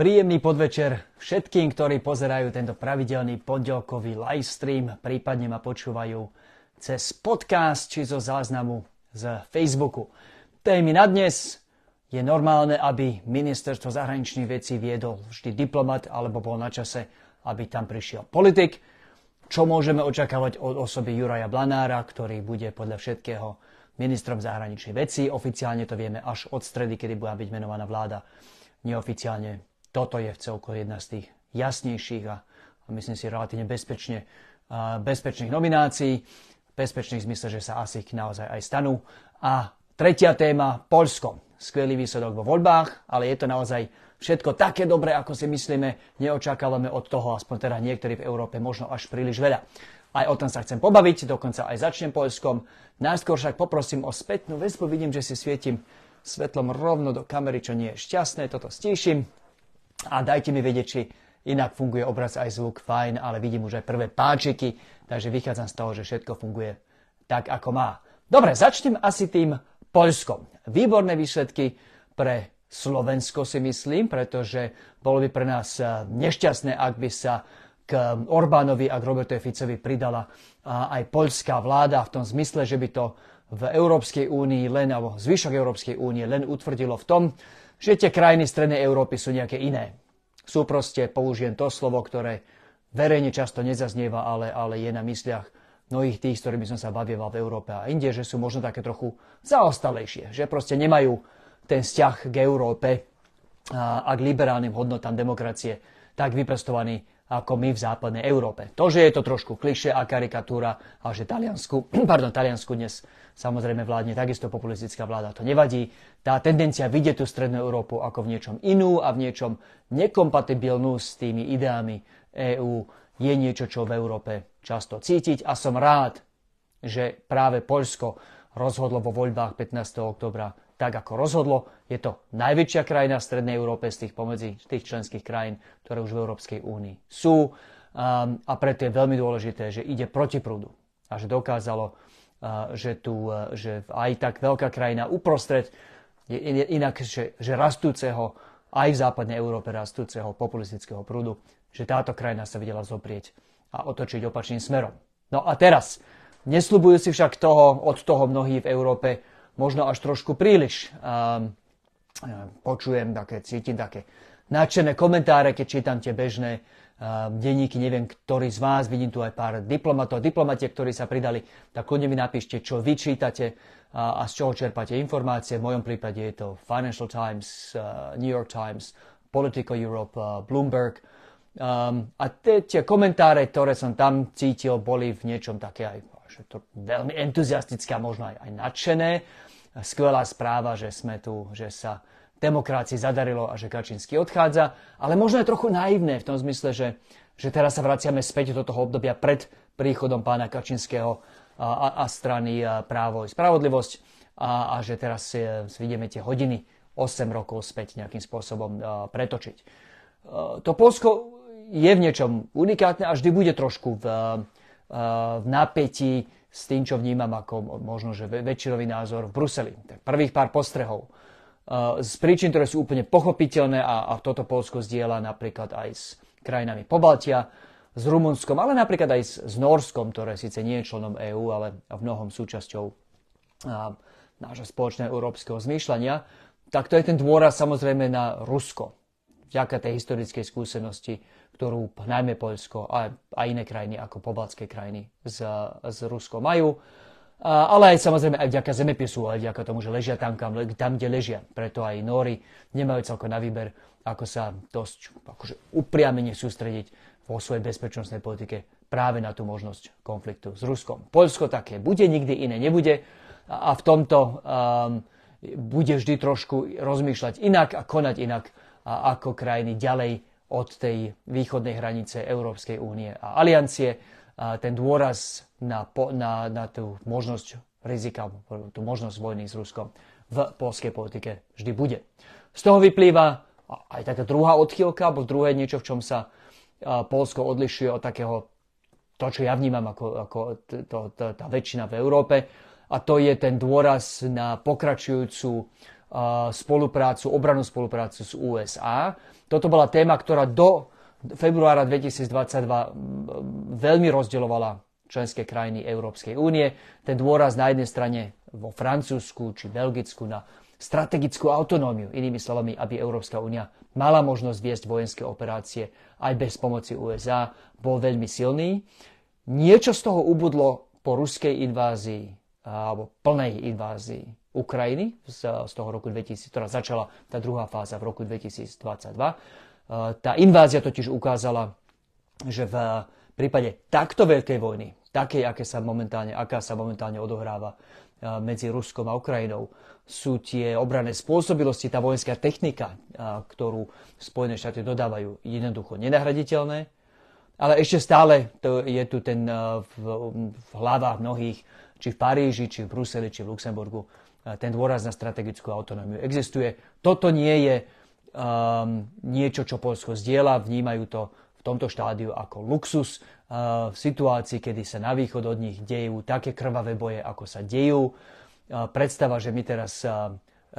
Príjemný podvečer všetkým, ktorí pozerajú tento pravidelný pondelkový livestream, prípadne ma počúvajú cez podcast či zo záznamu z Facebooku. Témy na dnes je normálne, aby ministerstvo zahraničných vecí viedol vždy diplomat alebo bol na čase, aby tam prišiel politik. Čo môžeme očakávať od osoby Juraja Blanára, ktorý bude podľa všetkého ministrom zahraničných vecí. Oficiálne to vieme až od stredy, kedy bude byť menovaná vláda. Neoficiálne toto je v celku jedna z tých jasnejších a, myslím si relatívne bezpečne, bezpečných nominácií. Bezpečných zmysle, že sa asi naozaj aj stanú. A tretia téma, Polsko. Skvelý výsledok vo voľbách, ale je to naozaj všetko také dobré, ako si myslíme. Neočakávame od toho, aspoň teda niektorí v Európe, možno až príliš veľa. Aj o tom sa chcem pobaviť, dokonca aj začnem Polskom. Najskôr však poprosím o spätnú väzbu, vidím, že si svietim svetlom rovno do kamery, čo nie je šťastné, toto stíšim a dajte mi vedieť, či inak funguje obraz aj zvuk, fajn, ale vidím už aj prvé páčiky, takže vychádzam z toho, že všetko funguje tak, ako má. Dobre, začnem asi tým Poľskom. Výborné výsledky pre Slovensko si myslím, pretože bolo by pre nás eh, nešťastné, ak by sa k Orbánovi a k Robertovi Ficovi pridala aj poľská vláda v tom zmysle, že by to v Európskej únii len, alebo zvyšok Európskej únie len utvrdilo v tom, že tie krajiny Strednej Európy sú nejaké iné. Sú proste, použijem to slovo, ktoré verejne často nezaznieva, ale, ale je na mysliach mnohých tých, s ktorými som sa bavieval v Európe a inde, že sú možno také trochu zaostalejšie, že proste nemajú ten vzťah k Európe a, a k liberálnym hodnotám demokracie tak vyprestovaný ako my v západnej Európe. To, že je to trošku kliše a karikatúra a že Taliansku, pardon, Taliansku dnes samozrejme vládne takisto populistická vláda, to nevadí. Tá tendencia vidieť tú strednú Európu ako v niečom inú a v niečom nekompatibilnú s tými ideami EÚ je niečo, čo v Európe často cítiť a som rád, že práve Poľsko rozhodlo vo voľbách 15. oktobra tak, ako rozhodlo. Je to najväčšia krajina v Strednej Európe z tých pomedzi tých členských krajín, ktoré už v Európskej únii sú. Um, a preto je veľmi dôležité, že ide proti prúdu a že dokázalo, uh, že, tu, uh, že aj tak veľká krajina uprostred je, inak, že, že rastúceho aj v západnej Európe rastúceho populistického prúdu, že táto krajina sa videla zoprieť a otočiť opačným smerom. No a teraz, nesľubujú si však toho, od toho mnohí v Európe, možno až trošku príliš. Um, počujem také, cítim také nadšené komentáre, keď čítam tie bežné um, denníky, neviem, ktorý z vás, vidím tu aj pár diplomatov, diplomate, ktorí sa pridali, tak kľudne mi napíšte, čo vy čítate a, a z čoho čerpáte informácie. V mojom prípade je to Financial Times, uh, New York Times, Politico Europe, uh, Bloomberg. Um, a tie, tie komentáre, ktoré som tam cítil, boli v niečom také aj že to veľmi entuziastické a možno aj, aj nadšené skvelá správa, že sme tu, že sa demokracii zadarilo a že Kačínsky odchádza, ale možno je trochu naivné v tom zmysle, že, že teraz sa vraciame späť do toho obdobia pred príchodom pána Kačinského a, a strany Právo i Spravodlivosť. A, a že teraz si, vidíme tie hodiny 8 rokov späť nejakým spôsobom pretočiť. To Polsko je v niečom unikátne a vždy bude trošku v, v napätí s tým, čo vnímam ako možno, že väčšinový názor v Bruseli. Tak prvých pár postrehov. Uh, z príčin, ktoré sú úplne pochopiteľné a, a toto Polsko zdieľa napríklad aj s krajinami Pobaltia, s Rumunskom, ale napríklad aj s, s Norskom, ktoré síce nie je členom EÚ, ale v mnohom súčasťou uh, nášho spoločného európskeho zmýšľania, tak to je ten dôraz samozrejme na Rusko. Vďaka tej historickej skúsenosti ktorú najmä Poľsko a, a iné krajiny ako pobaltské krajiny s, s Ruskom majú. A, ale aj samozrejme aj vďaka zemepisu, aj vďaka tomu, že ležia tam, kam, tam, kde ležia. Preto aj Nóri nemajú celkom na výber, ako sa dosť akože upriamene sústrediť vo svojej bezpečnostnej politike práve na tú možnosť konfliktu s Ruskom. Poľsko také bude, nikdy iné nebude a v tomto um, bude vždy trošku rozmýšľať inak a konať inak a ako krajiny ďalej od tej východnej hranice Európskej únie a aliancie. A ten dôraz na, na, na tú možnosť rizika, tú možnosť vojny s Ruskom v polskej politike vždy bude. Z toho vyplýva aj taká druhá odchýlka, alebo druhé niečo, v čom sa Polsko odlišuje od takého, to, čo ja vnímam ako, ako to, to, tá väčšina v Európe, a to je ten dôraz na pokračujúcu spoluprácu, obranú spoluprácu s USA. Toto bola téma, ktorá do februára 2022 veľmi rozdeľovala členské krajiny Európskej únie. Ten dôraz na jednej strane vo Francúzsku či Belgicku na strategickú autonómiu, inými slovami, aby Európska únia mala možnosť viesť vojenské operácie aj bez pomoci USA, bol veľmi silný. Niečo z toho ubudlo po ruskej invázii alebo plnej invázii Ukrajiny z, z toho roku 2000, ktorá začala tá druhá fáza v roku 2022. Tá invázia totiž ukázala, že v prípade takto veľkej vojny, takej, aké sa momentálne, aká sa momentálne odohráva medzi Ruskom a Ukrajinou, sú tie obranné spôsobilosti, tá vojenská technika, ktorú Spojené štáty dodávajú, jednoducho nenahraditeľné. Ale ešte stále to je tu ten v, v hlavách mnohých, či v Paríži, či v Bruseli, či v Luxemburgu, ten dôraz na strategickú autonómiu. Existuje. Toto nie je um, niečo, čo Polsko zdieľa, vnímajú to v tomto štádiu ako luxus uh, v situácii, kedy sa na východ od nich dejú také krvavé boje, ako sa dejú. Predstava, že my teraz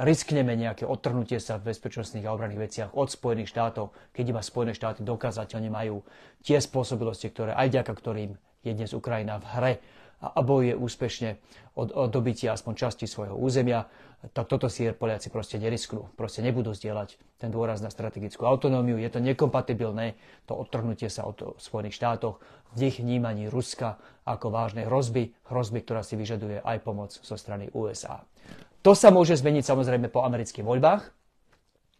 riskneme nejaké odtrhnutie sa v bezpečnostných a obranných veciach od Spojených štátov, keď iba Spojené štáty dokázateľne majú tie spôsobilosti, ktoré aj vďaka ktorým je dnes Ukrajina v hre a bojuje úspešne od, od dobytia aspoň časti svojho územia, tak toto si Poliaci proste nerisknú. Proste nebudú zdieľať ten dôraz na strategickú autonómiu. Je to nekompatibilné, to odtrhnutie sa od Spojených štátoch v ich vnímaní Ruska ako vážnej hrozby, hrozby, ktorá si vyžaduje aj pomoc zo strany USA. To sa môže zmeniť samozrejme po amerických voľbách.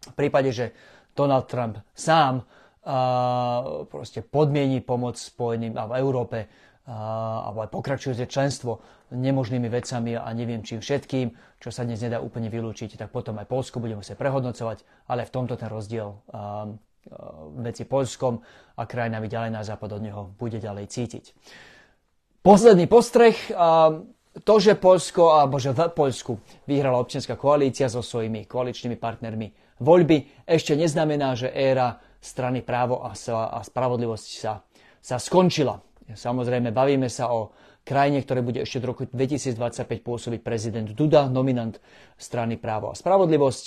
V prípade, že Donald Trump sám uh, proste podmieni pomoc Spojeným a v Európe alebo aj pokračujúce členstvo nemožnými vecami a neviem čím všetkým, čo sa dnes nedá úplne vylúčiť, tak potom aj Polsko bude musieť prehodnocovať, ale v tomto ten rozdiel medzi Polskom a krajinami ďalej na západ od neho bude ďalej cítiť. Posledný postreh, to, že Polsko, alebo že v Polsku vyhrala občianská koalícia so svojimi koaličnými partnermi voľby, ešte neznamená, že éra strany právo a spravodlivosť sa, sa skončila. Samozrejme, bavíme sa o krajine, ktoré bude ešte v roku 2025 pôsobiť prezident Duda, nominant strany právo a spravodlivosť.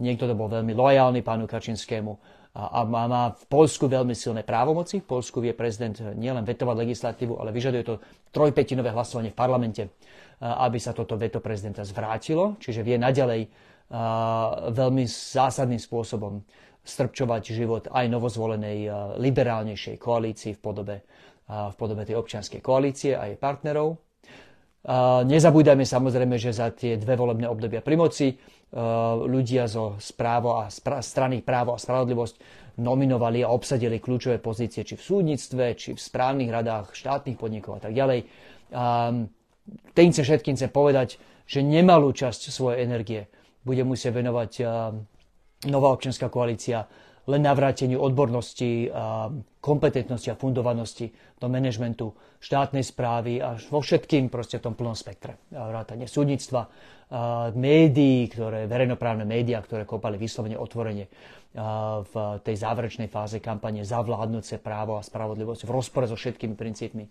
Niekto to bol veľmi lojálny pánu Kačinskému a má v Polsku veľmi silné právomoci. V Polsku vie prezident nielen vetovať legislatívu, ale vyžaduje to trojpetinové hlasovanie v parlamente, aby sa toto veto prezidenta zvrátilo. Čiže vie naďalej veľmi zásadným spôsobom strpčovať život aj novozvolenej liberálnejšej koalícii v podobe v podobe tej občianskej koalície a jej partnerov. Nezabúdajme samozrejme, že za tie dve volebné obdobia pri moci ľudia zo správo a strany právo a spravodlivosť nominovali a obsadili kľúčové pozície či v súdnictve, či v správnych radách štátnych podnikov a tak ďalej. Tým chcem všetkým chcem povedať, že nemalú časť svojej energie bude musieť venovať nová občianská koalícia len navráteniu odbornosti, a kompetentnosti a fundovanosti do manažmentu štátnej správy až vo všetkým proste v tom plnom spektre. Vrátanie súdnictva, médií, ktoré, verejnoprávne médiá, ktoré kopali vyslovene otvorene v tej záverečnej fáze kampane za vládnúce právo a spravodlivosť v rozpore so všetkými princípmi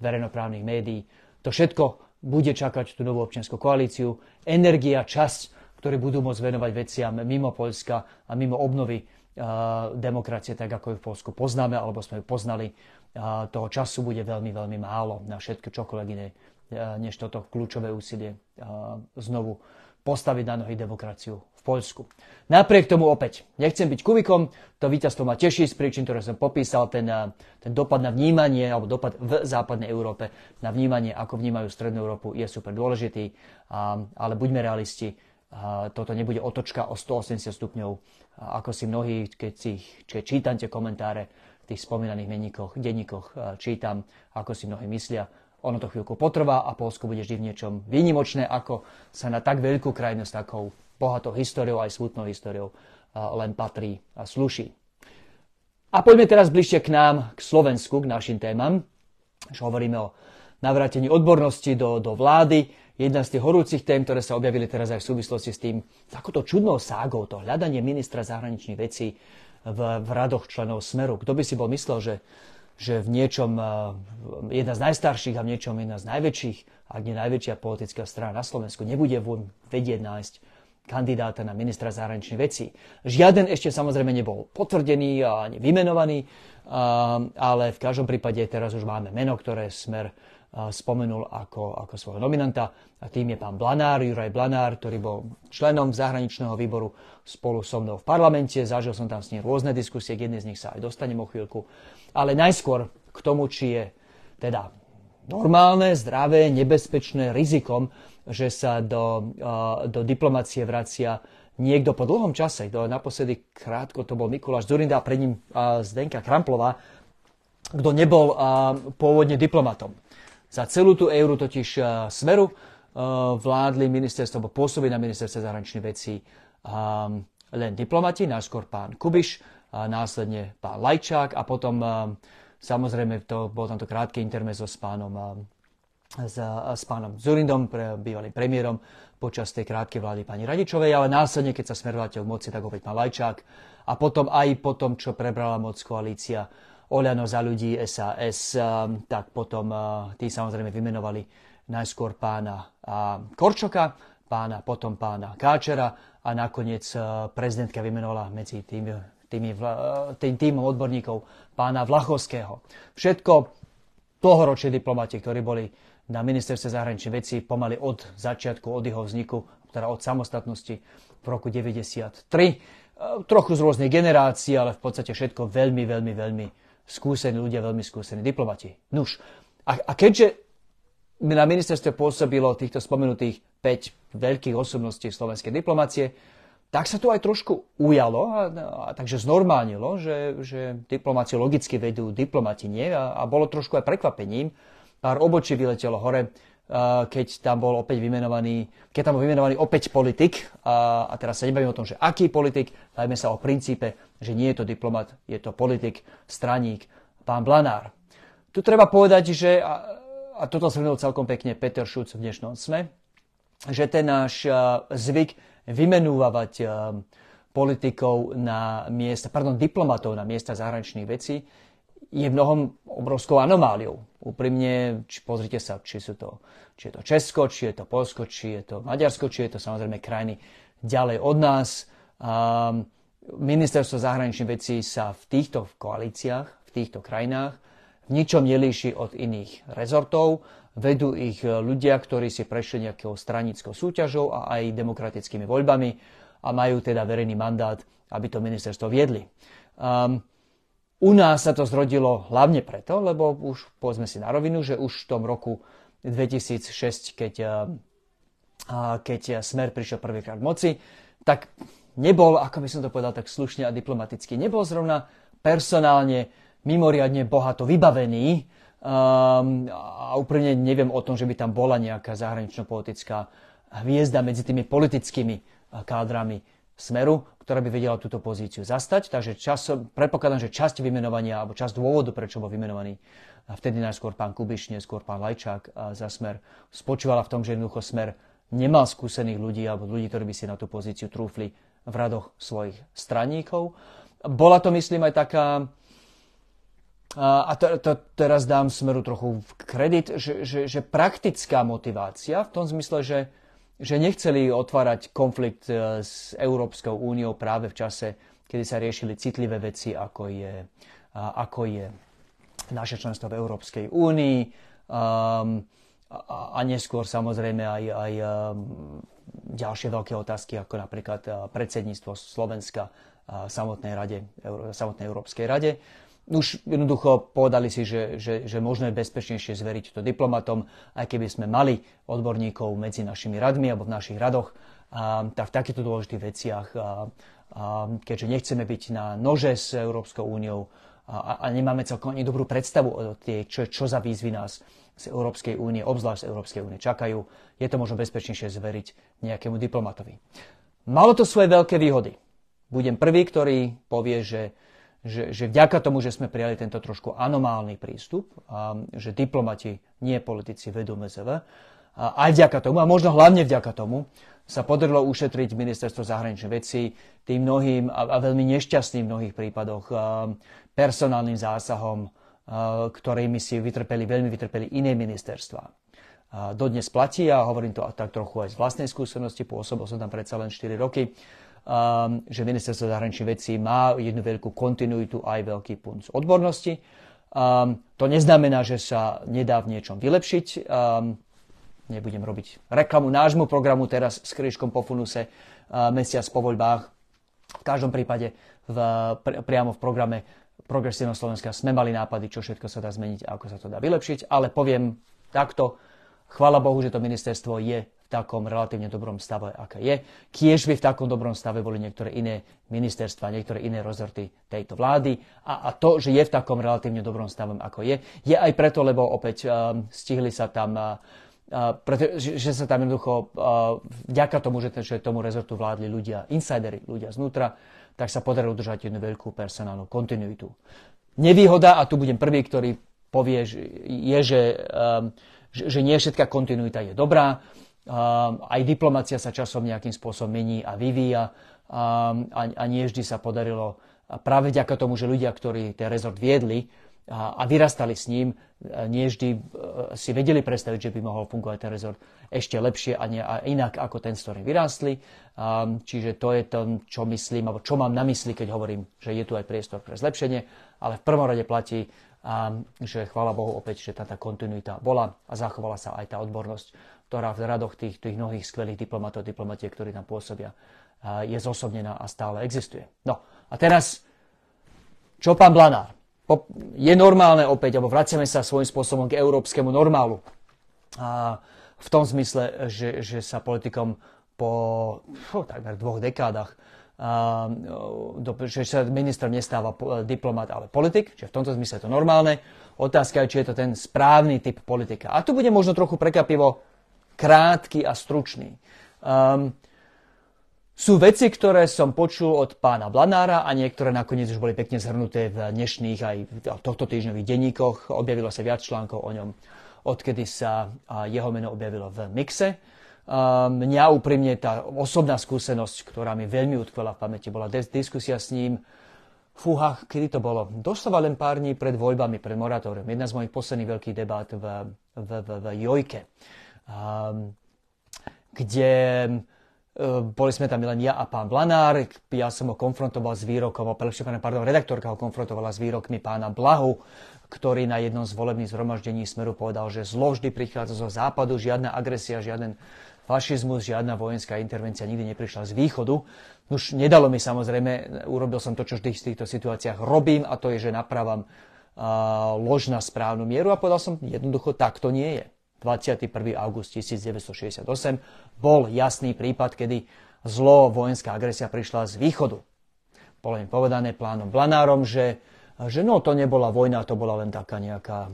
verejnoprávnych médií. To všetko bude čakať tú novú občianskú koalíciu. Energia, čas, ktoré budú môcť venovať veciam mimo Polska a mimo obnovy demokracie, tak ako ju v Polsku poznáme, alebo sme ju poznali, toho času bude veľmi, veľmi málo na všetko čokoľvek iné, než toto kľúčové úsilie znovu postaviť na nohy demokraciu v Poľsku. Napriek tomu opäť, nechcem byť kubikom, to víťazstvo ma teší z príčin, ktoré som popísal, ten, ten dopad na vnímanie, alebo dopad v západnej Európe na vnímanie, ako vnímajú Strednú Európu, je super dôležitý, ale buďme realisti, toto nebude otočka o 180 stupňov, ako si mnohí, keď si keď čítam tie komentáre v tých spomínaných menníkoch, denníkoch, čítam, ako si mnohí myslia. Ono to chvíľku potrvá a Polsko bude vždy v niečom výnimočné, ako sa na tak veľkú krajinu s takou bohatou históriou, aj smutnou históriou len patrí a sluší. A poďme teraz bližšie k nám, k Slovensku, k našim témam. Už hovoríme o navrátení odbornosti do, do vlády jedna z tých horúcich tém, ktoré sa objavili teraz aj v súvislosti s tým takouto čudnou ságou, to hľadanie ministra zahraničných vecí v, v radoch členov Smeru. Kto by si bol myslel, že, že v niečom eh, jedna z najstarších a v niečom jedna z najväčších, ak nie najväčšia politická strana na Slovensku nebude vedieť nájsť kandidáta na ministra zahraničných vecí. Žiaden ešte samozrejme nebol potvrdený ani vymenovaný, ale v každom prípade teraz už máme meno, ktoré Smer spomenul ako, ako svojho nominanta. A tým je pán Blanár, Juraj Blanár, ktorý bol členom zahraničného výboru spolu so mnou v parlamente. Zažil som tam s ním rôzne diskusie, k jednej z nich sa aj dostanem o chvíľku. Ale najskôr k tomu, či je teda normálne, zdravé, nebezpečné rizikom, že sa do, do diplomácie vracia niekto po dlhom čase, kto naposledy krátko to bol Mikuláš Zurinda a pred ním Zdenka Kramplová, kto nebol pôvodne diplomatom. Za celú tú euru totiž uh, Smeru uh, vládli ministerstvo, alebo pôsobí na ministerstve zahraničných vecí um, len diplomati, najskôr pán Kubiš, následne pán Lajčák a potom um, samozrejme to, bolo tamto krátke intermezo s pánom, um, s, s pánom Zurindom, pre, bývalým premiérom počas tej krátkej vlády pani Radičovej, ale následne, keď sa smerovateľ moci, tak opäť pán Lajčák a potom aj po tom, čo prebrala moc koalícia Oľano za ľudí SAS, um, tak potom uh, tí samozrejme vymenovali najskôr pána Korčoka, pána, potom pána Káčera a nakoniec uh, prezidentka vymenovala medzi tým, tým, tým týmom odborníkov pána Vlachovského. Všetko dlhoroční diplomati, ktorí boli na ministerstve zahraničných vecí pomaly od začiatku, od jeho vzniku, teda od samostatnosti v roku 93. Uh, trochu z rôznej generácií, ale v podstate všetko veľmi, veľmi, veľmi skúsení ľudia, veľmi skúsení diplomati. Nuž, a, a keďže na ministerstve pôsobilo týchto spomenutých 5 veľkých osobností slovenskej diplomácie, tak sa to aj trošku ujalo a, a takže znormálnilo, že, že diplomáciu logicky vedú diplomati nie a, a bolo trošku aj prekvapením. Pár obočí vyletelo hore keď tam bol opäť vymenovaný, keď tam bol vymenovaný opäť politik, a, teraz sa nebavíme o tom, že aký politik, dajme sa o princípe, že nie je to diplomat, je to politik, straník, pán Blanár. Tu treba povedať, že, a, a toto zhrnul celkom pekne Peter Šuc v dnešnom sme, že ten náš zvyk vymenúvať politikov na miesta, pardon, diplomatov na miesta zahraničných vecí je mnohom obrovskou anomáliou. Úprimne, či pozrite sa, či, sú to, či je to Česko, či je to Polsko, či je to Maďarsko, či je to samozrejme krajiny ďalej od nás. Um, ministerstvo zahraničných vecí sa v týchto koalíciách, v týchto krajinách v ničom nelíši od iných rezortov. Vedú ich ľudia, ktorí si prešli nejakou stranickou súťažou a aj demokratickými voľbami a majú teda verejný mandát, aby to ministerstvo viedli. Um, u nás sa to zrodilo hlavne preto, lebo už povedzme si na rovinu, že už v tom roku 2006, keď, keď Smer prišiel prvýkrát k moci, tak nebol, ako by som to povedal tak slušne a diplomaticky, nebol zrovna personálne mimoriadne bohato vybavený um, a úplne neviem o tom, že by tam bola nejaká zahranično-politická hviezda medzi tými politickými kádrami Smeru, ktorá by vedela túto pozíciu zastať. Takže čas, predpokladám, že časť vymenovania alebo časť dôvodu, prečo bol vymenovaný vtedy najskôr pán Kubiš, neskôr pán Lajčák za Smer, spočívala v tom, že jednoducho Smer nemal skúsených ľudí alebo ľudí, ktorí by si na tú pozíciu trúfli v radoch svojich straníkov. Bola to, myslím, aj taká a to, to, teraz dám Smeru trochu kredit, že, že, že praktická motivácia v tom zmysle, že že nechceli otvárať konflikt e, s Európskou úniou práve v čase, kedy sa riešili citlivé veci, ako je, ako je naše členstvo v Európskej únii um, a, a neskôr samozrejme aj, aj um, ďalšie veľké otázky, ako napríklad uh, predsedníctvo Slovenska uh, samotnej, rade, samotnej Európskej rade už jednoducho povedali si, že, že, že možno je bezpečnejšie zveriť to diplomatom, aj keby sme mali odborníkov medzi našimi radmi alebo v našich radoch, a, tak v takýchto dôležitých veciach, a, a, keďže nechceme byť na nože s Európskou úniou a, a nemáme celkom ani dobrú predstavu o tie, čo, čo za výzvy nás z Európskej únie, obzvlášť z Európskej únie čakajú, je to možno bezpečnejšie zveriť nejakému diplomatovi. Malo to svoje veľké výhody. Budem prvý, ktorý povie, že že, že vďaka tomu, že sme prijali tento trošku anomálny prístup, a, že diplomati, nie politici vedú MZV, a aj vďaka tomu, a možno hlavne vďaka tomu, sa podarilo ušetriť ministerstvo zahraničných vecí tým mnohým a, a veľmi nešťastným v mnohých prípadoch a, personálnym zásahom, a, ktorými si vytrpeli, veľmi vytrpeli iné ministerstva. dodnes platí a hovorím to tak trochu aj z vlastnej skúsenosti, pôsobil som tam predsa len 4 roky, že ministerstvo zahraničných vecí má jednu veľkú kontinuitu aj veľký punc odbornosti. To neznamená, že sa nedá v niečom vylepšiť. Nebudem robiť reklamu nášmu programu teraz s krížkom po funuse mesiac po voľbách. V každom prípade v, priamo v programe Progresívneho Slovenska sme mali nápady, čo všetko sa dá zmeniť a ako sa to dá vylepšiť, ale poviem takto, Chvála Bohu, že to ministerstvo je takom relatívne dobrom stave, aké je. Kiež by v takom dobrom stave boli niektoré iné ministerstva, niektoré iné rozorty tejto vlády. A, a to, že je v takom relatívne dobrom stave, ako je, je aj preto, lebo opäť uh, stihli sa tam uh, preto, že, že sa tam jednoducho, vďaka tomu, že, že tomu rezortu vládli ľudia, insidery, ľudia znútra, tak sa podarilo udržať jednu veľkú personálnu kontinuitu. Nevýhoda, a tu budem prvý, ktorý povie, je, že um, že, že nie všetká kontinuita je dobrá. Aj diplomacia sa časom nejakým spôsobom mení a vyvíja. A, a nie vždy sa podarilo práve vďaka tomu, že ľudia, ktorí ten rezort viedli a, a vyrastali s ním, nie vždy e, si vedeli predstaviť, že by mohol fungovať ten rezort ešte lepšie a, inak ako ten, s ktorým vyrástli. Čiže to je to, čo myslím, alebo čo mám na mysli, keď hovorím, že je tu aj priestor pre zlepšenie, ale v prvom rade platí, že chvála Bohu opäť, že tá, tá kontinuita bola a zachovala sa aj tá odbornosť, ktorá v radoch tých, tých mnohých skvelých diplomatov, diplomatiek, ktorí tam pôsobia, je zosobnená a stále existuje. No a teraz, čo pán Blanár? Je normálne opäť, alebo vraciame sa svojím spôsobom k európskemu normálu. A v tom zmysle, že, že sa politikom po fú, takmer dvoch dekádach že sa ministrom nestáva diplomat, ale politik, čiže v tomto zmysle je to normálne. Otázka je, či je to ten správny typ politika. A tu bude možno trochu prekapivo krátky a stručný. Um, sú veci, ktoré som počul od pána Blanára a niektoré nakoniec už boli pekne zhrnuté v dnešných aj v tohto týždňových denníkoch. Objavilo sa viac článkov o ňom, odkedy sa jeho meno objavilo v Mixe. Mňa úprimne tá osobná skúsenosť, ktorá mi veľmi utkvela v pamäti, bola diskusia s ním. Fúha, kedy to bolo? Doslova len pár dní pred voľbami, pred moratórium. Jedna z mojich posledných veľkých debát v, v, v, v Jojke, kde um, boli sme tam len ja a pán Blanár. Ja som ho konfrontoval s výrokom, pardon, redaktorka ho konfrontovala s výrokmi pána Blahu, ktorý na jednom z volebných zhromaždení Smeru povedal, že zlo vždy prichádza zo západu, žiadna agresia, žiaden fašizmus, žiadna vojenská intervencia nikdy neprišla z východu. Už nedalo mi samozrejme, urobil som to, čo vždy v týchto situáciách robím a to je, že napravám uh, lož na správnu mieru a povedal som, jednoducho tak to nie je. 21. august 1968 bol jasný prípad, kedy zlo vojenská agresia prišla z východu. Bolo im povedané plánom Blanárom, že, že no, to nebola vojna, to bola len taká nejaká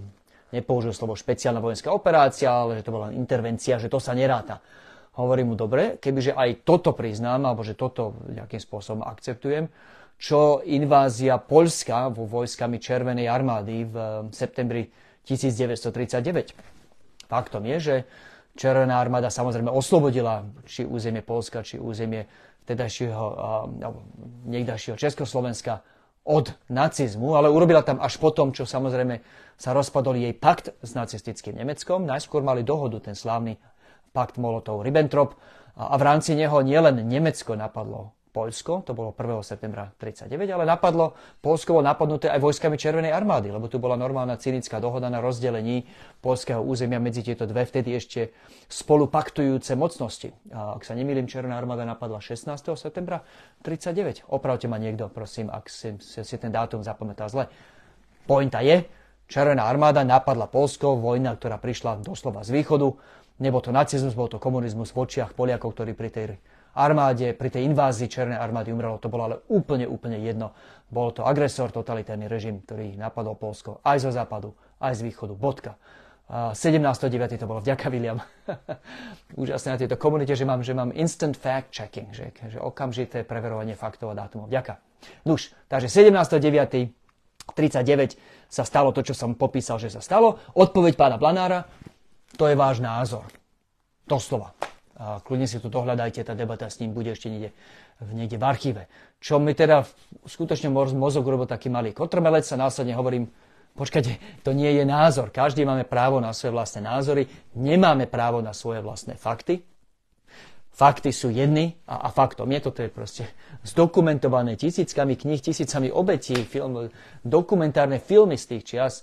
nepoužil slovo špeciálna vojenská operácia, ale že to bola intervencia, že to sa neráta. Hovorím mu, dobre, kebyže aj toto priznám, alebo že toto nejakým spôsobom akceptujem, čo invázia Polska vo vojskami Červenej armády v septembri 1939. Faktom je, že Červená armáda samozrejme oslobodila či územie Polska, či územie tedajšieho, alebo niekdajšieho Československa od nacizmu, ale urobila tam až potom, čo samozrejme sa rozpadol jej pakt s nacistickým Nemeckom. Najskôr mali dohodu, ten slávny pakt Molotov-Ribbentrop a v rámci neho nielen Nemecko napadlo Poľsko, to bolo 1. septembra 1939, ale napadlo, Polsko bolo napadnuté aj vojskami Červenej armády, lebo tu bola normálna cynická dohoda na rozdelení polského územia medzi tieto dve vtedy ešte spolupaktujúce mocnosti. A ak sa nemýlim, Červená armáda napadla 16. septembra 1939. Opravte ma niekto, prosím, ak si, si, si ten dátum zapamätá zle. Pointa je, Červená armáda napadla Polsko, vojna, ktorá prišla doslova z východu. Nebol to nacizmus, bol to komunizmus v očiach Poliakov, ktorí pri tej armáde, pri tej invázii Černej armády umrelo. To bolo ale úplne, úplne jedno. Bol to agresor, totalitárny režim, ktorý napadol Polsko aj zo západu, aj z východu. Bodka. 17.9. to bolo vďaka William. Úžasné na tejto komunite, že mám, že mám instant fact checking, že, že okamžité preverovanie faktov a dátumov. Vďaka. Nuž, takže 17.9. 39 sa stalo to, čo som popísal, že sa stalo. Odpoveď pána Blanára, to je váš názor. Doslova. A kľudne si tu dohľadajte, tá debata s ním bude ešte niekde, niekde v archíve. Čo mi teda skutočne mozog urobil taký malý kotrmelec a následne hovorím, počkajte, to nie je názor. Každý máme právo na svoje vlastné názory, nemáme právo na svoje vlastné fakty. Fakty sú jedny a, a faktom je, toto je proste zdokumentované tisíckami kníh, tisícami obetí, film, dokumentárne filmy z tých čias,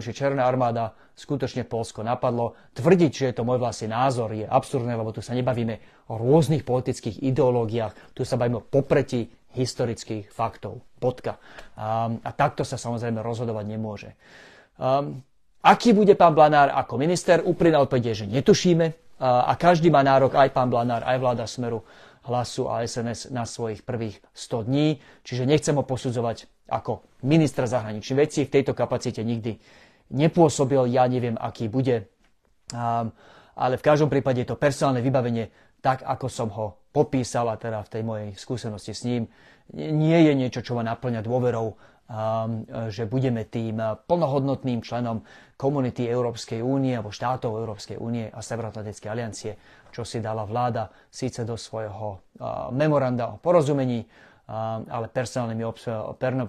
že Černá armáda skutočne Polsko napadlo. Tvrdiť, že je to môj vlastný názor, je absurdné, lebo tu sa nebavíme o rôznych politických ideológiách, tu sa bavíme o popretí historických faktov. Bodka. Um, a takto sa samozrejme rozhodovať nemôže. Um, aký bude pán Blanár ako minister? Úprimná odpoveď je, že netušíme a každý má nárok, aj pán Blanár, aj vláda Smeru, hlasu a SNS na svojich prvých 100 dní. Čiže nechcem ho posudzovať ako ministra zahraničných vecí. V tejto kapacite nikdy nepôsobil, ja neviem, aký bude. Ale v každom prípade je to personálne vybavenie tak, ako som ho popísal, a teda v tej mojej skúsenosti s ním, nie je niečo, čo ma naplňa dôverou, že budeme tým plnohodnotným členom komunity Európskej únie alebo štátov Európskej únie a Severoatlantickej aliancie, čo si dala vláda síce do svojho uh, memoranda o porozumení, uh, ale personálnymi,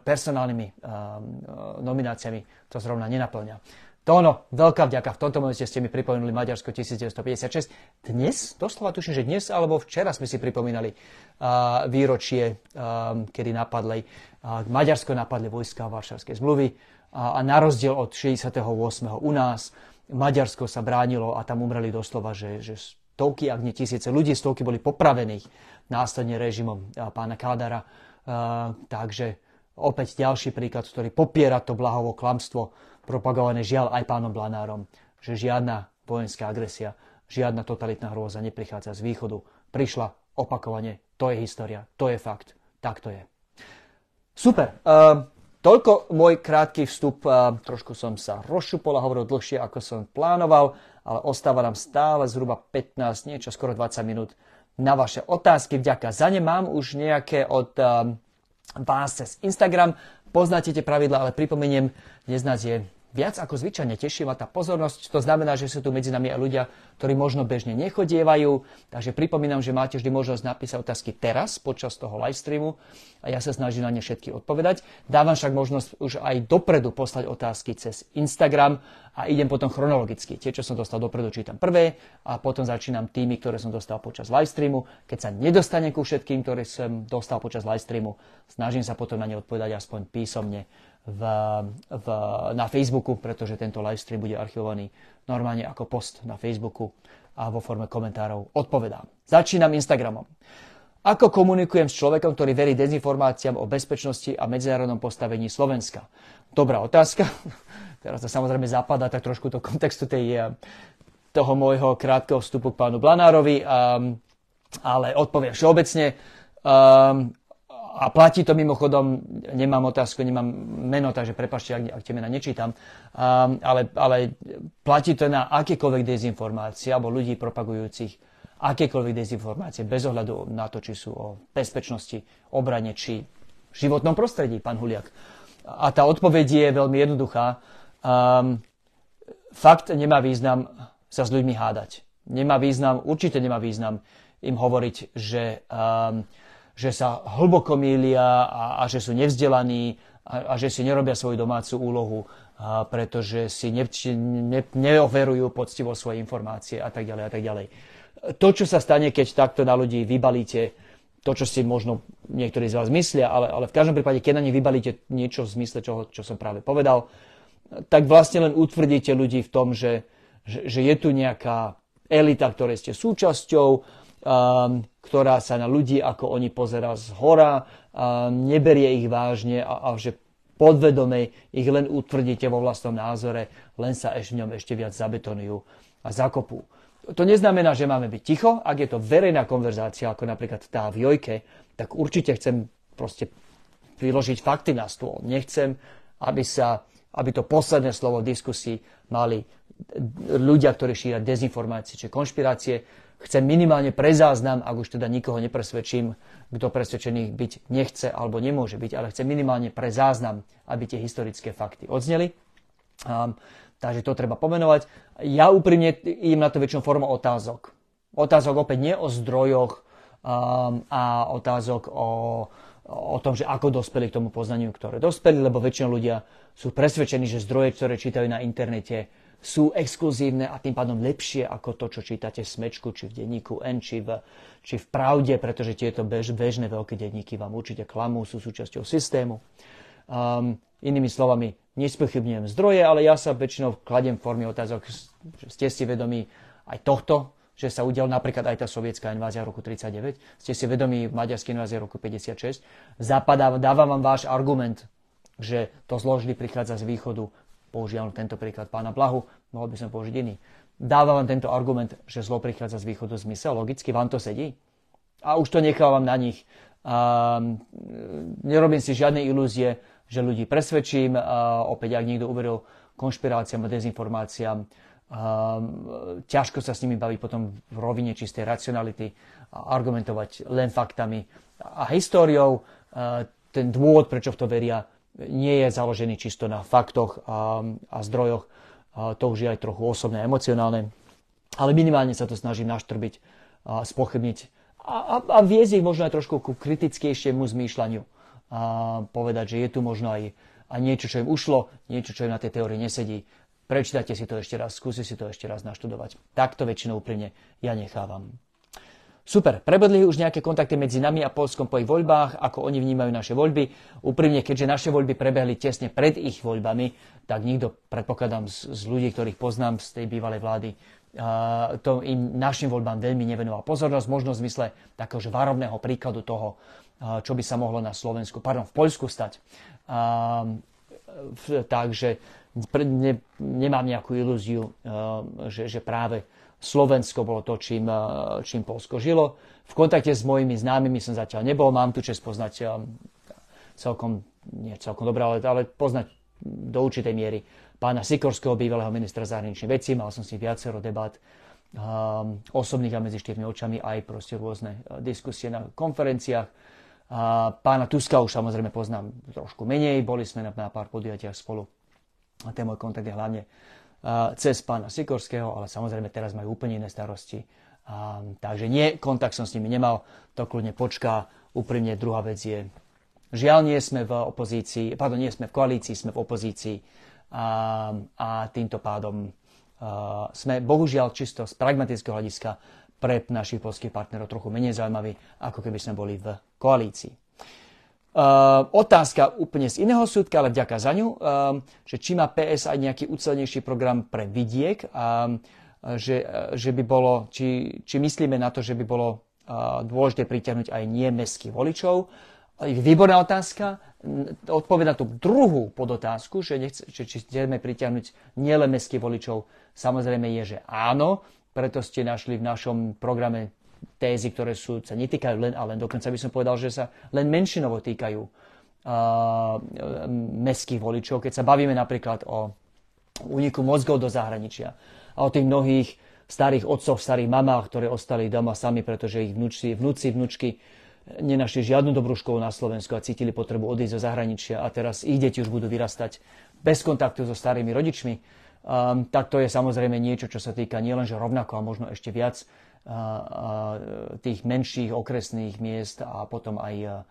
personálnymi uh, nomináciami to zrovna nenaplňa. Tóno, veľká vďaka. V tomto momente ste mi pripomenuli Maďarsko 1956. Dnes, doslova tuším, že dnes alebo včera sme si pripomínali uh, výročie, uh, kedy napadli, uh, Maďarsko napadli vojska Varšavskej zmluvy uh, a na rozdiel od 68. u nás, Maďarsko sa bránilo a tam umreli doslova, že, že stovky, ak nie tisíce ľudí, stovky boli popravených následne režimom uh, pána Kádara. Uh, takže opäť ďalší príklad, ktorý popiera to blahovo klamstvo propagované žiaľ aj pánom Blanárom, že žiadna vojenská agresia, žiadna totalitná hrôza neprichádza z východu. Prišla opakovane, to je história, to je fakt, tak to je. Super, uh, toľko môj krátky vstup, uh, trošku som sa rozšupol a hovoril dlhšie, ako som plánoval, ale ostáva nám stále zhruba 15, niečo skoro 20 minút na vaše otázky. Vďaka za ne mám už nejaké od uh, vás cez Instagram. Poznáte tie pravidla, ale pripomeniem, dnes nás je viac ako zvyčajne teší ma tá pozornosť. To znamená, že sú tu medzi nami aj ľudia, ktorí možno bežne nechodievajú. Takže pripomínam, že máte vždy možnosť napísať otázky teraz, počas toho live streamu a ja sa snažím na ne všetky odpovedať. Dávam však možnosť už aj dopredu poslať otázky cez Instagram a idem potom chronologicky. Tie, čo som dostal dopredu, čítam prvé a potom začínam tými, ktoré som dostal počas live streamu. Keď sa nedostanem ku všetkým, ktoré som dostal počas live streamu, snažím sa potom na ne odpovedať aspoň písomne v, v, na Facebooku, pretože tento livestream bude archivovaný normálne ako post na Facebooku a vo forme komentárov odpovedám. Začínam Instagramom. Ako komunikujem s človekom, ktorý verí dezinformáciám o bezpečnosti a medzinárodnom postavení Slovenska? Dobrá otázka. Teraz to samozrejme zapadá tak trošku do kontextu tej, eh, toho môjho krátkeho vstupu k pánu Blanárovi, um, ale odpoviem všeobecne. Um, a platí to mimochodom, nemám otázku, nemám meno, takže prepašte, ak, ak tie mena nečítam, um, ale, ale platí to na akékoľvek dezinformácie alebo ľudí propagujúcich akékoľvek dezinformácie, bez ohľadu na to, či sú o bezpečnosti, obrane či životnom prostredí, pán Huliak. A tá odpoveď je veľmi jednoduchá. Um, fakt nemá význam sa s ľuďmi hádať. Nemá význam, určite nemá význam im hovoriť, že um, že sa hlboko mília a, a že sú nevzdelaní a, a že si nerobia svoju domácu úlohu, a pretože si ne, ne, neoverujú poctivo svoje informácie a tak ďalej a tak ďalej. To, čo sa stane, keď takto na ľudí vybalíte to, čo si možno niektorí z vás myslia, ale, ale v každom prípade, keď na nich vybalíte niečo v zmysle toho, čo som práve povedal, tak vlastne len utvrdíte ľudí v tom, že, že, že je tu nejaká elita, ktorej ste súčasťou, ktorá sa na ľudí ako oni pozera z hora, um, neberie ich vážne a, a že podvedome ich len utvrdíte vo vlastnom názore, len sa ešte v ňom ešte viac zabetonujú a zakopú. To neznamená, že máme byť ticho. Ak je to verejná konverzácia, ako napríklad tá v Jojke, tak určite chcem proste vyložiť fakty na stôl. Nechcem, aby, sa, aby to posledné slovo v diskusii mali ľudia, ktorí šíria dezinformácie či konšpirácie chcem minimálne pre záznam, ak už teda nikoho nepresvedčím, kto presvedčený byť nechce alebo nemôže byť, ale chcem minimálne pre záznam, aby tie historické fakty odzneli. Um, takže to treba pomenovať. Ja úprimne idem na to väčšinou formou otázok. Otázok opäť nie o zdrojoch um, a otázok o o tom, že ako dospeli k tomu poznaniu, ktoré dospeli, lebo väčšina ľudia sú presvedčení, že zdroje, ktoré čítajú na internete, sú exkluzívne a tým pádom lepšie ako to, čo čítate v Smečku, či v denníku N, či v, či v Pravde, pretože tieto bež, bežné veľké denníky vám určite klamú, sú súčasťou systému. Um, inými slovami, nespochybňujem zdroje, ale ja sa väčšinou kladiem v forme otázok, že ste si vedomí aj tohto, že sa udial napríklad aj tá sovietská invázia roku 39. Ste si vedomí maďarskej invázie roku 56. Zapadá, dáva vám váš argument, že to zložili prichádza z východu. Používam tento príklad pána Blahu, mohol by som použiť iný. Dáva vám tento argument, že zlo prichádza z východu zmysel, logicky vám to sedí? A už to nechávam na nich. A, nerobím si žiadne ilúzie, že ľudí presvedčím. A opäť, ak niekto uveril konšpiráciám a dezinformáciám, Ehm, ťažko sa s nimi baviť potom v rovine čistej racionality, a argumentovať len faktami a históriou. Ehm, ten dôvod, prečo v to veria, nie je založený čisto na faktoch a, a zdrojoch. A to už je aj trochu osobné, emocionálne. Ale minimálne sa to snažím naštrbiť, a spochybniť a, a, a viesť ich možno aj trošku ku kritickejšiemu zmýšľaniu. A povedať, že je tu možno aj, aj niečo, čo im ušlo, niečo, čo im na tej teórii nesedí prečítajte si to ešte raz, skúsi si to ešte raz naštudovať. Takto väčšinou úprimne ja nechávam. Super, prebudli už nejaké kontakty medzi nami a Polskom po ich voľbách, ako oni vnímajú naše voľby. Úprimne, keďže naše voľby prebehli tesne pred ich voľbami, tak nikto, predpokladám, z, z ľudí, ktorých poznám z tej bývalej vlády, uh, to im našim voľbám veľmi nevenoval pozornosť, možno v zmysle takého varovného príkladu toho, uh, čo by sa mohlo na Slovensku, pardon, v Poľsku stať. Uh, takže ne, nemám nejakú ilúziu, že, že práve Slovensko bolo to, čím, eh, čím Polsko žilo. V kontakte s mojimi známymi som zatiaľ nebol, mám tu čest poznať eh, celkom, nie celkom dobre, ale, ale poznať do určitej miery pána Sikorského, bývalého ministra zahraničných vecí, mal som si viacero debat um, osobných a medzi štyrmi očami, aj proste rôzne diskusie na konferenciách. A pána Tuska už samozrejme poznám trošku menej, boli sme na, na pár podujatiach spolu a ten môj kontakt je hlavne cez pána Sikorského, ale samozrejme teraz majú úplne iné starosti. Takže nie, kontakt som s nimi nemal, to kľudne počká. Úprimne druhá vec je, žiaľ nie sme v opozícii, pardon, nie sme v koalícii, sme v opozícii a, a týmto pádom a, sme bohužiaľ čisto z pragmatického hľadiska pre našich polských partnerov trochu menej zaujímaví, ako keby sme boli v koalícii. Uh, otázka úplne z iného súdka, ale vďaka za ňu, uh, že či má PS aj nejaký ucelenejší program pre vidiek, uh, že, že by bolo, či, či myslíme na to, že by bolo dôležité pritiahnuť aj nie mestských voličov. Výborná otázka. Odpoveď na tú druhú podotázku, že, nechce, že či chceme pritiahnuť nielen mestských voličov, samozrejme je, že áno, preto ste našli v našom programe tézy, ktoré sú, sa netýkajú len a len, dokonca by som povedal, že sa len menšinovo týkajú uh, mestských voličov. Keď sa bavíme napríklad o úniku mozgov do zahraničia a o tých mnohých starých otcoch, starých mamách, ktoré ostali doma sami, pretože ich vnúci, vnúci, vnúčky nenašli žiadnu dobrú školu na Slovensku a cítili potrebu odísť zo zahraničia a teraz ich deti už budú vyrastať bez kontaktu so starými rodičmi, um, tak to je samozrejme niečo, čo sa týka nielenže rovnako a možno ešte viac tých menších okresných miest a potom aj,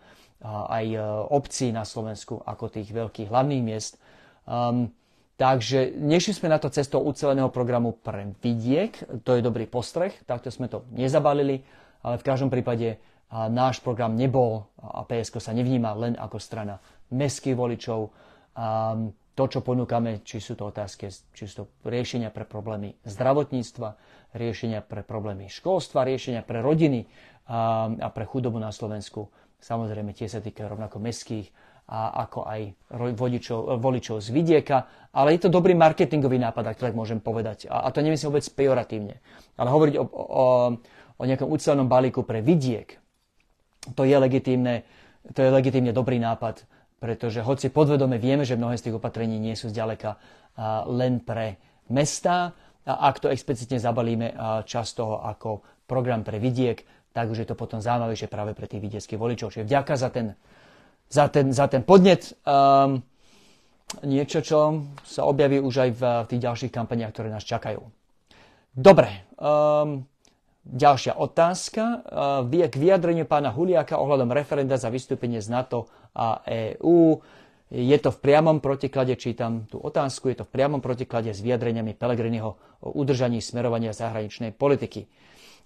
aj obcí na Slovensku ako tých veľkých hlavných miest. Um, takže nešli sme na to cestou uceleného programu pre vidiek, to je dobrý postreh, takto sme to nezabalili, ale v každom prípade a náš program nebol a PSK sa nevníma len ako strana mestských voličov. Um, to, čo ponúkame, či sú to otázky, či sú to riešenia pre problémy zdravotníctva, riešenia pre problémy školstva, riešenia pre rodiny a, pre chudobu na Slovensku. Samozrejme, tie sa týkajú rovnako mestských ako aj voličov, voličov z vidieka, ale je to dobrý marketingový nápad, ak to tak môžem povedať. A, a to nemyslím vôbec pejoratívne. Ale hovoriť o, o, o nejakom ucelenom balíku pre vidiek, to je legitímne, to je legitímne dobrý nápad pretože hoci podvedome vieme, že mnohé z tých opatrení nie sú zďaleka len pre mesta, a ak to explicitne zabalíme čas toho ako program pre vidiek, tak už je to potom zaujímavejšie práve pre tých vidieckých voličov. Čiže vďaka za ten, za ten, za ten podnet. Um, niečo, čo sa objaví už aj v, v tých ďalších kampaniách, ktoré nás čakajú. Dobre, um, ďalšia otázka. K vyjadreniu pána Huliaka ohľadom referenda za vystúpenie z NATO a EÚ. Je to v priamom protiklade, čítam tú otázku, je to v priamom protiklade s vyjadreniami Pelegriniho o udržaní smerovania zahraničnej politiky.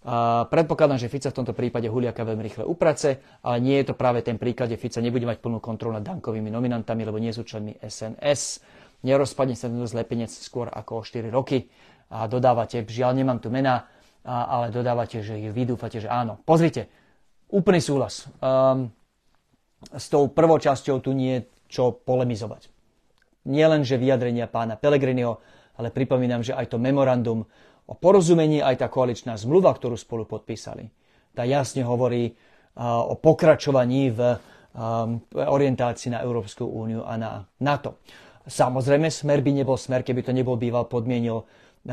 A predpokladám, že Fica v tomto prípade Huliaka veľmi rýchle uprace, ale nie je to práve ten príklad, kde Fica nebude mať plnú kontrolu nad dankovými nominantami, lebo nie sú členmi SNS. Nerozpadne sa tento zlepenec skôr ako o 4 roky a dodávate, žiaľ nemám tu mená, ale dodávate, že vy dúfate, že áno. Pozrite, úplný súhlas. Um, s tou prvou časťou tu nie je čo polemizovať. Nie len, že vyjadrenia pána Pelegriniho, ale pripomínam, že aj to memorandum o porozumení, aj tá koaličná zmluva, ktorú spolu podpísali, tá jasne hovorí o pokračovaní v orientácii na Európsku úniu a na NATO. Samozrejme, smer by nebol smer, keby to nebol býval podmienil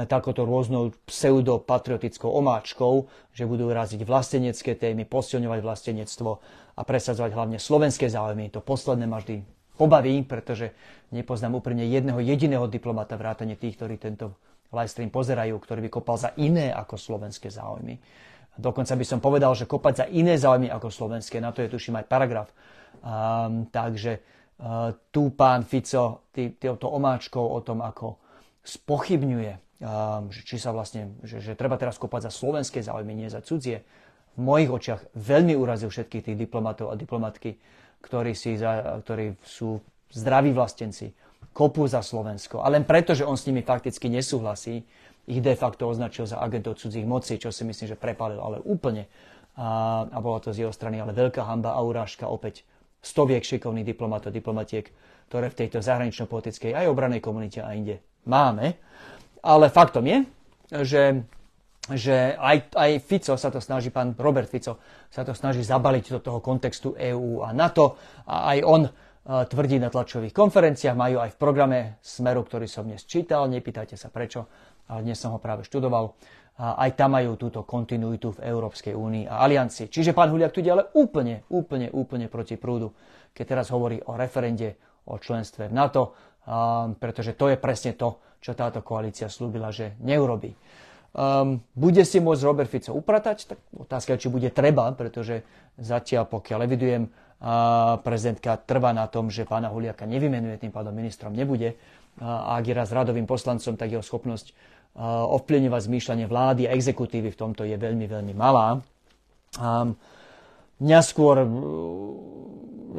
takoto rôznou pseudopatriotickou omáčkou, že budú raziť vlastenecké témy, posilňovať vlastenectvo a presadzovať hlavne slovenské záujmy. To posledné ma vždy pobaví, pretože nepoznám úplne jedného jediného diplomata vrátane tých, ktorí tento livestream pozerajú, ktorý by kopal za iné ako slovenské záujmy. Dokonca by som povedal, že kopať za iné záujmy ako slovenské, na to je tuším aj paragraf. Um, takže uh, tu pán Fico týmto omáčkou o tom, ako spochybňuje, um, či sa vlastne, že, že treba teraz kopať za slovenské záujmy, nie za cudzie, v mojich očiach veľmi urazil všetkých tých diplomatov a diplomatky, ktorí, si za, ktorí sú zdraví vlastenci, kopu za Slovensko. A len preto, že on s nimi fakticky nesúhlasí, ich de facto označil za agentov cudzích mocí, čo si myslím, že prepalil ale úplne. A, a bola to z jeho strany ale veľká hamba a urážka opäť stoviek šikovných diplomatov, diplomatiek, ktoré v tejto zahranično-politickej aj obranej komunite a inde máme. Ale faktom je, že, že aj, aj Fico sa to snaží, pán Robert Fico sa to snaží zabaliť do toho kontextu EÚ a NATO a aj on tvrdí na tlačových konferenciách, majú aj v programe Smeru, ktorý som dnes čítal, nepýtajte sa prečo, ale dnes som ho práve študoval. A aj tam majú túto kontinuitu v Európskej únii a aliancii. Čiže pán Huliak tu ide ale úplne, úplne, úplne proti prúdu, keď teraz hovorí o referende o členstve v NATO, pretože to je presne to, čo táto koalícia slúbila, že neurobí. Um, bude si môcť Robert Fico upratať? Tak otázka či bude treba, pretože zatiaľ, pokiaľ evidujem, uh, prezidentka trvá na tom, že pána Huliaka nevymenuje, tým pádom ministrom nebude. A ak je raz radovým poslancom, tak jeho schopnosť uh, ovplyvňovať zmýšľanie vlády a exekutívy v tomto je veľmi, veľmi malá. Um, mňa skôr,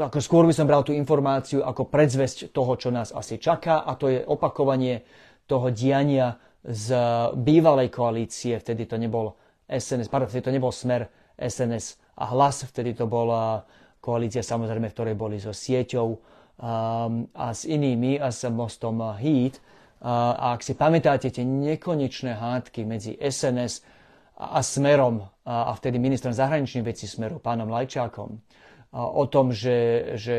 ako skôr by som bral tú informáciu ako predzvesť toho, čo nás asi čaká a to je opakovanie toho diania z bývalej koalície, vtedy to nebol SNS, pardon, vtedy to nebol Smer, SNS a Hlas, vtedy to bola koalícia samozrejme, v ktorej boli so sieťou um, a s inými a s mostom HEAT. Uh, a ak si pamätáte tie nekonečné hádky medzi SNS a, a Smerom a, a vtedy ministrom zahraničných vecí Smeru, pánom Lajčákom, o tom, že, že,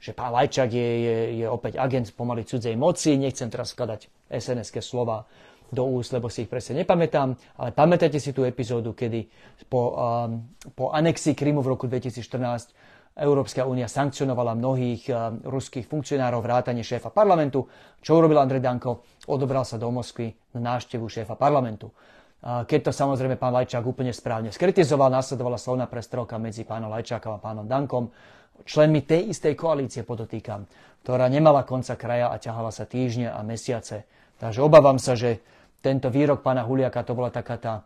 že pán Lajčák je, je, je opäť agent pomaly cudzej moci. Nechcem teraz skladať sns slova do úst, lebo si ich presne nepamätám, ale pamätáte si tú epizódu, kedy po, um, po anexii Krymu v roku 2014 Európska únia sankcionovala mnohých ruských funkcionárov vrátane šéfa parlamentu. Čo urobil Andrej Danko? Odobral sa do Moskvy na návštevu šéfa parlamentu. Keď to samozrejme pán Lajčák úplne správne skritizoval, nasledovala slovná prestrelka medzi pánom Lajčákom a pánom Dankom, členmi tej istej koalície podotýkam, ktorá nemala konca kraja a ťahala sa týždne a mesiace. Takže obávam sa, že tento výrok pána Huliaka to bola taká tá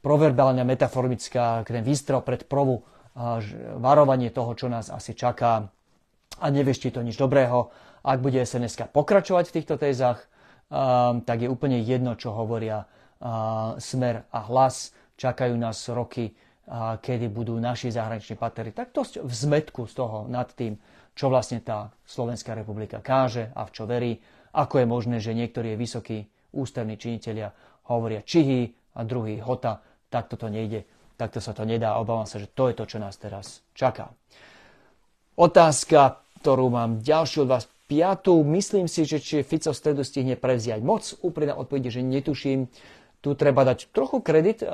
proverbálna, metaformická, ten výstrel pred provu, varovanie toho, čo nás asi čaká a neviešti to nič dobrého. Ak bude sns pokračovať v týchto tézach, tak je úplne jedno, čo hovoria Smer a Hlas. Čakajú nás roky, kedy budú naši zahraniční partnery tak dosť v zmetku z toho nad tým, čo vlastne tá Slovenská republika káže a v čo verí. Ako je možné, že niektorí vysokí ústavní činitelia hovoria čihy a druhý hota. Takto to nejde, takto sa to nedá. Obávam sa, že to je to, čo nás teraz čaká. Otázka, ktorú mám ďalšiu od vás, piatú. Myslím si, že či Fico v stredu stihne prevziať moc. Úprimná odpoveď, že netuším tu treba dať trochu kredit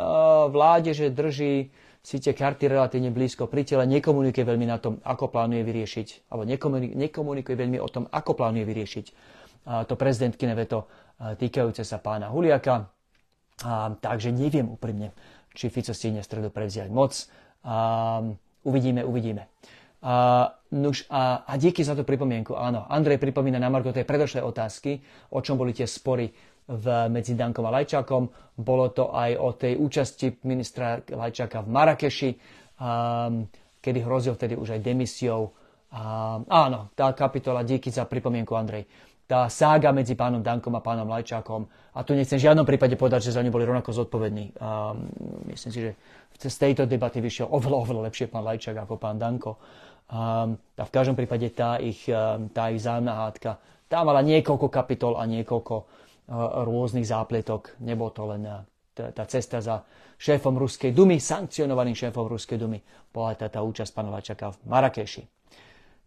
vláde, že drží si tie karty relatívne blízko pri tele, nekomunikuje veľmi na tom, ako plánuje vyriešiť, alebo nekomunikuje veľmi o tom, ako plánuje vyriešiť to prezidentkine veto týkajúce sa pána Huliaka. Takže neviem úprimne, či Fico stihne stredu prevziať moc. Uvidíme, uvidíme. A, nuž, a, a díky za tú pripomienku. Áno, Andrej pripomína na Marko tej predošlej otázky, o čom boli tie spory medzi Dankom a Lajčákom. Bolo to aj o tej účasti ministra Lajčáka v Marakeši, a, kedy hrozil vtedy už aj demisiou. A, áno, tá kapitola, díky za pripomienku Andrej tá sága medzi pánom Dankom a pánom Lajčákom. A tu nechcem v žiadnom prípade povedať, že za ňu boli rovnako zodpovední. A myslím si, že z tejto debaty vyšiel oveľa, oveľa lepšie pán Lajčák ako pán Danko. A, a v každom prípade tá ich, tá ich zájomná hádka, tá mala niekoľko kapitol a niekoľko rôznych zápletok. Nebolo to len tá cesta za šéfom Ruskej dumy, sankcionovaným šéfom Ruskej dumy, bola tá, tá účasť pána Lajčáka v Marakeši.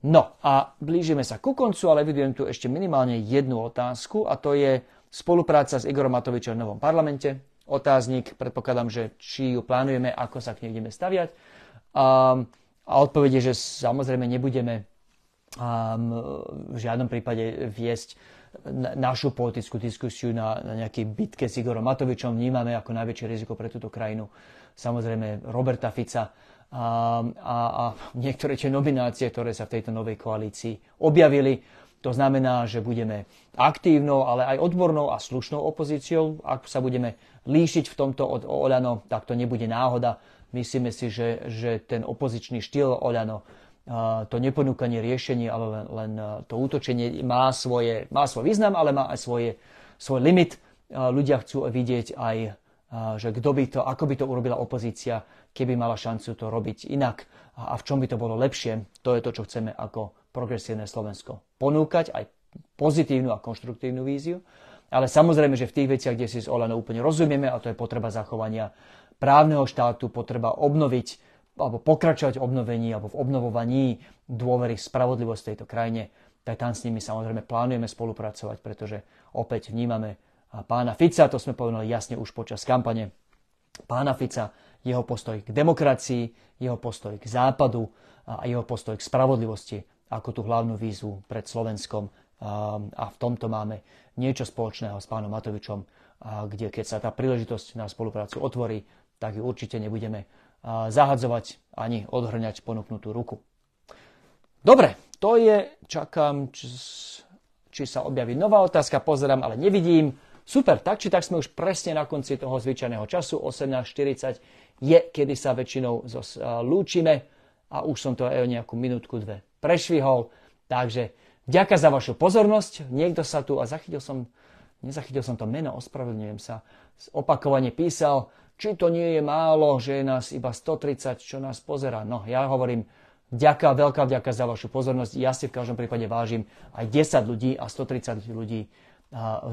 No a blížime sa ku koncu, ale vidujem tu ešte minimálne jednu otázku a to je spolupráca s Igorom Matovičom v novom parlamente. Otáznik, predpokladám, že či ju plánujeme, ako sa k nej ideme staviať. A, a odpovede, že samozrejme nebudeme um, v žiadnom prípade viesť našu politickú diskusiu na, na nejakej bitke s Igorom Matovičom. Vnímame ako najväčšie riziko pre túto krajinu samozrejme Roberta Fica a, a, a niektoré tie nominácie, ktoré sa v tejto novej koalícii objavili. To znamená, že budeme aktívnou, ale aj odbornou a slušnou opozíciou. Ak sa budeme líšiť v tomto od Oľano, tak to nebude náhoda. Myslíme si, že, že ten opozičný štýl Oľano, to neponúkanie riešení, ale len, len to útočenie má, svoje, má svoj význam, ale má aj svoje, svoj limit. Ľudia chcú vidieť aj, že kto by to, ako by to urobila opozícia, keby mala šancu to robiť inak a v čom by to bolo lepšie. To je to, čo chceme ako progresívne Slovensko. Ponúkať aj pozitívnu a konštruktívnu víziu, ale samozrejme, že v tých veciach, kde si s Olanou úplne rozumieme, a to je potreba zachovania právneho štátu, potreba obnoviť alebo pokračovať v obnovení alebo v obnovovaní dôvery v spravodlivosť tejto krajine, tak tam s nimi samozrejme plánujeme spolupracovať, pretože opäť vnímame pána Fica, to sme povedali jasne už počas kampane, pána Fica jeho postoj k demokracii, jeho postoj k západu a jeho postoj k spravodlivosti ako tú hlavnú výzvu pred Slovenskom. A v tomto máme niečo spoločného s pánom Matovičom, kde keď sa tá príležitosť na spoluprácu otvorí, tak ju určite nebudeme zahadzovať ani odhrňať ponúknutú ruku. Dobre, to je, čakám, či, či sa objaví nová otázka, pozerám, ale nevidím. Super, tak či tak sme už presne na konci toho zvyčajného času, 18.40 je, kedy sa väčšinou lúčime a už som to aj o nejakú minútku, dve prešvihol. Takže ďaká za vašu pozornosť. Niekto sa tu, a zachytil som, nezachytil som to meno, ospravedlňujem sa, opakovane písal, či to nie je málo, že je nás iba 130, čo nás pozera. No, ja hovorím, Ďaká, veľká vďaka za vašu pozornosť. Ja si v každom prípade vážim aj 10 ľudí a 130 ľudí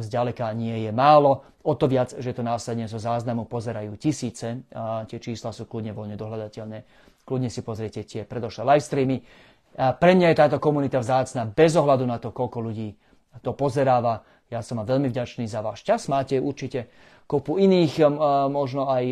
zďaleka nie je málo. O to viac, že to následne zo záznamu pozerajú tisíce. A tie čísla sú kľudne voľne dohľadateľné. Kľudne si pozriete tie predošlé live streamy. A pre mňa je táto komunita vzácna bez ohľadu na to, koľko ľudí to pozeráva. Ja som vám veľmi vďačný za váš čas. Máte určite kopu iných, možno aj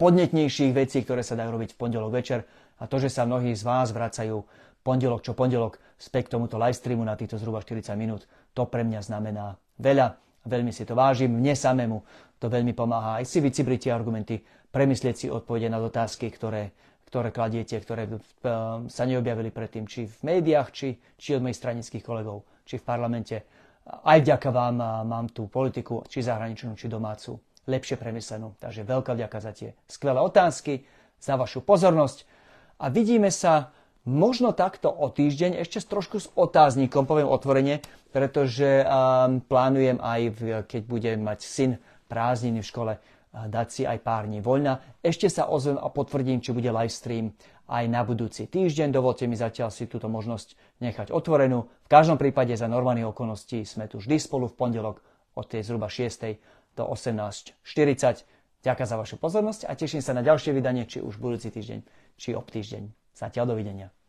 podnetnejších vecí, ktoré sa dajú robiť v pondelok večer. A to, že sa mnohí z vás vracajú pondelok čo pondelok späť k tomuto live streamu na týchto zhruba 40 minút, to pre mňa znamená veľa. Veľmi si to vážim. Mne samému to veľmi pomáha aj si vycibriť tie argumenty, premyslieť si odpovede na otázky, ktoré, ktoré kladiete, ktoré sa neobjavili predtým, či v médiách, či, či od mojich stranických kolegov, či v parlamente. Aj vďaka vám mám tú politiku, či zahraničnú, či domácu, lepšie premyslenú. Takže veľká vďaka za tie skvelé otázky, za vašu pozornosť a vidíme sa Možno takto o týždeň, ešte trošku s otáznikom, poviem otvorene, pretože um, plánujem aj, v, keď budem mať syn prázdniny v škole, dať si aj pár dní voľna. Ešte sa ozvem a potvrdím, či bude live stream aj na budúci týždeň. Dovolte mi zatiaľ si túto možnosť nechať otvorenú. V každom prípade za normálnych okolností sme tu vždy spolu v pondelok od tej zhruba 6. do 18.40. Ďakujem za vašu pozornosť a teším sa na ďalšie vydanie, či už budúci týždeň, či ob týždeň. Zatiaľ dovidenia.